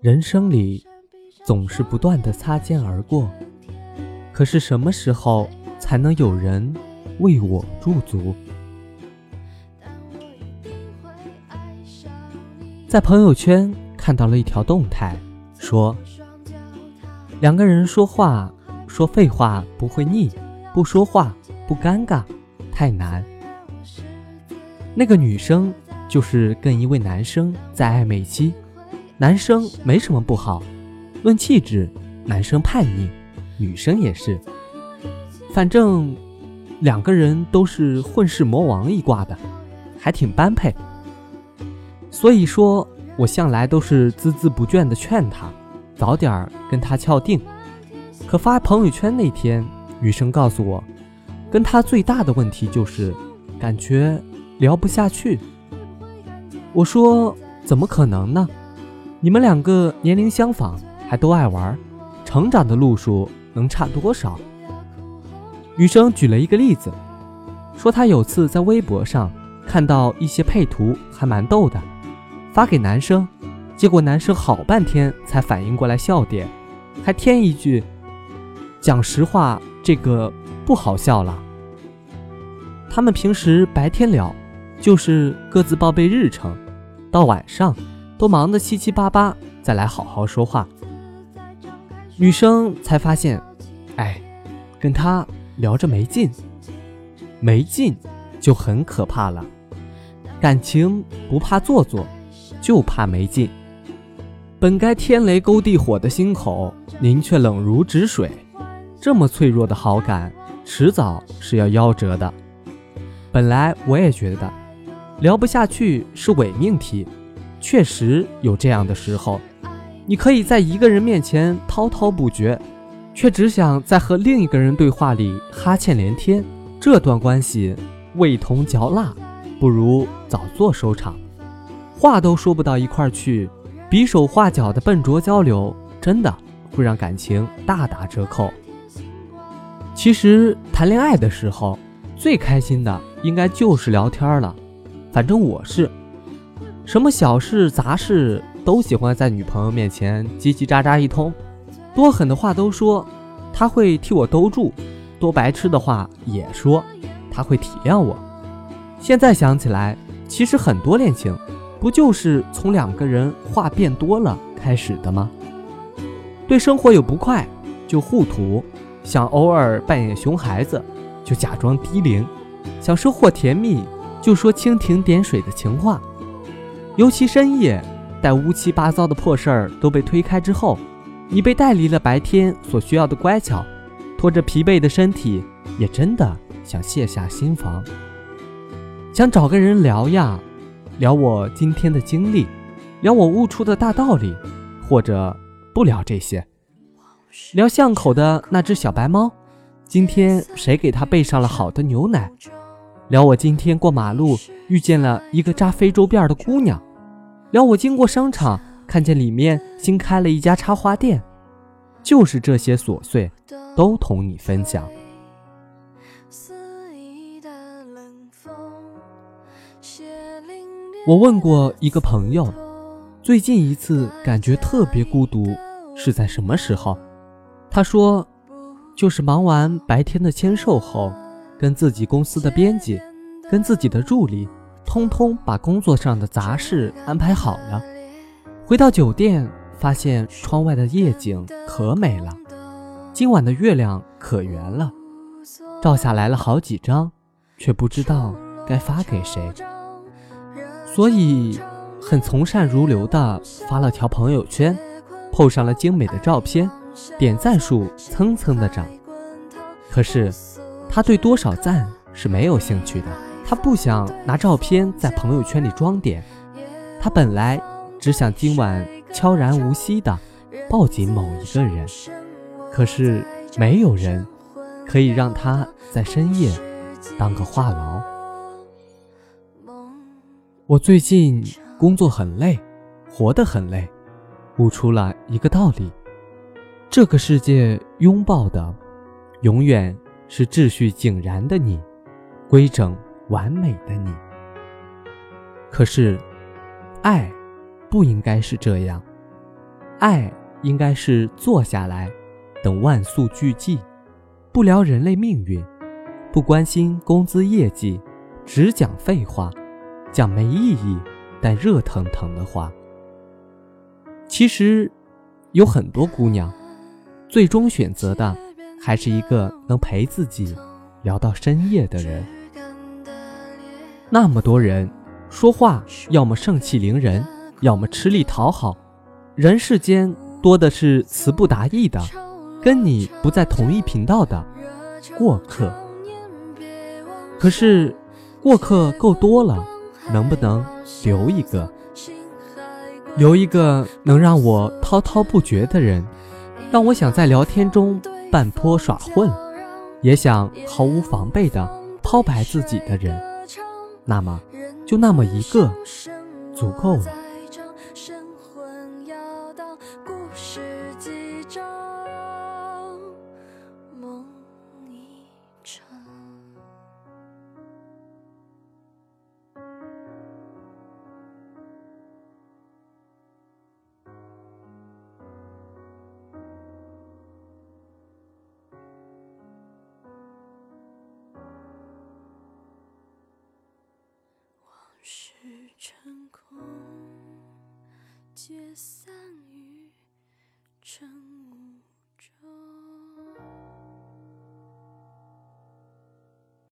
人生里总是不断的擦肩而过，可是什么时候才能有人为我驻足？在朋友圈看到了一条动态，说两个人说话说废话不会腻，不说话不尴尬，太难。那个女生就是跟一位男生在暧昧期，男生没什么不好，论气质，男生叛逆，女生也是，反正两个人都是混世魔王一挂的，还挺般配。所以说，我向来都是孜孜不倦地劝他，早点跟他敲定。可发朋友圈那天，女生告诉我，跟他最大的问题就是感觉聊不下去。我说怎么可能呢？你们两个年龄相仿，还都爱玩，成长的路数能差多少？女生举了一个例子，说她有次在微博上看到一些配图，还蛮逗的。发给男生，结果男生好半天才反应过来笑点，还添一句：“讲实话，这个不好笑了。”他们平时白天聊，就是各自报备日程，到晚上都忙得七七八八，再来好好说话。女生才发现，哎，跟他聊着没劲，没劲就很可怕了。感情不怕做作。就怕没劲，本该天雷勾地火的心口，您却冷如止水。这么脆弱的好感，迟早是要夭折的。本来我也觉得聊不下去是伪命题，确实有这样的时候。你可以在一个人面前滔滔不绝，却只想在和另一个人对话里哈欠连天。这段关系味同嚼蜡，不如早做收场。话都说不到一块儿去，比手画脚的笨拙交流，真的会让感情大打折扣。其实谈恋爱的时候，最开心的应该就是聊天了。反正我是，什么小事杂事都喜欢在女朋友面前叽叽喳喳一通，多狠的话都说，她会替我兜住；多白痴的话也说，她会体谅我。现在想起来，其实很多恋情。不就是从两个人话变多了开始的吗？对生活有不快就互吐，想偶尔扮演熊孩子就假装低龄，想收获甜蜜就说蜻蜓点水的情话。尤其深夜，待乌七八糟的破事儿都被推开之后，你被带离了白天所需要的乖巧，拖着疲惫的身体，也真的想卸下心防，想找个人聊呀。聊我今天的经历，聊我悟出的大道理，或者不聊这些，聊巷口的那只小白猫，今天谁给它备上了好的牛奶？聊我今天过马路遇见了一个扎非洲辫的姑娘，聊我经过商场看见里面新开了一家插花店，就是这些琐碎，都同你分享。我问过一个朋友，最近一次感觉特别孤独是在什么时候？他说，就是忙完白天的签售后，跟自己公司的编辑，跟自己的助理，通通把工作上的杂事安排好了。回到酒店，发现窗外的夜景可美了，今晚的月亮可圆了，照下来了好几张，却不知道该发给谁。所以，很从善如流的发了条朋友圈碰上了精美的照片，点赞数蹭蹭的涨。可是，他对多少赞是没有兴趣的。他不想拿照片在朋友圈里装点，他本来只想今晚悄然无息的抱紧某一个人。可是，没有人可以让他在深夜当个话痨。我最近工作很累，活得很累，悟出了一个道理：这个世界拥抱的，永远是秩序井然的你，规整完美的你。可是，爱，不应该是这样。爱应该是坐下来，等万宿俱寂，不聊人类命运，不关心工资业绩，只讲废话，讲没意义但热腾腾的话。其实，有很多姑娘，最终选择的还是一个能陪自己聊到深夜的人。那么多人说话，要么盛气凌人，要么吃力讨好。人世间多的是词不达意的，跟你不在同一频道的过客。可是，过客够多了，能不能留一个？留一个能让我滔滔不绝的人，让我想在聊天中半坡耍混，也想毫无防备的抛白自己的人，那么，就那么一个，足够了。是成功，皆散于尘。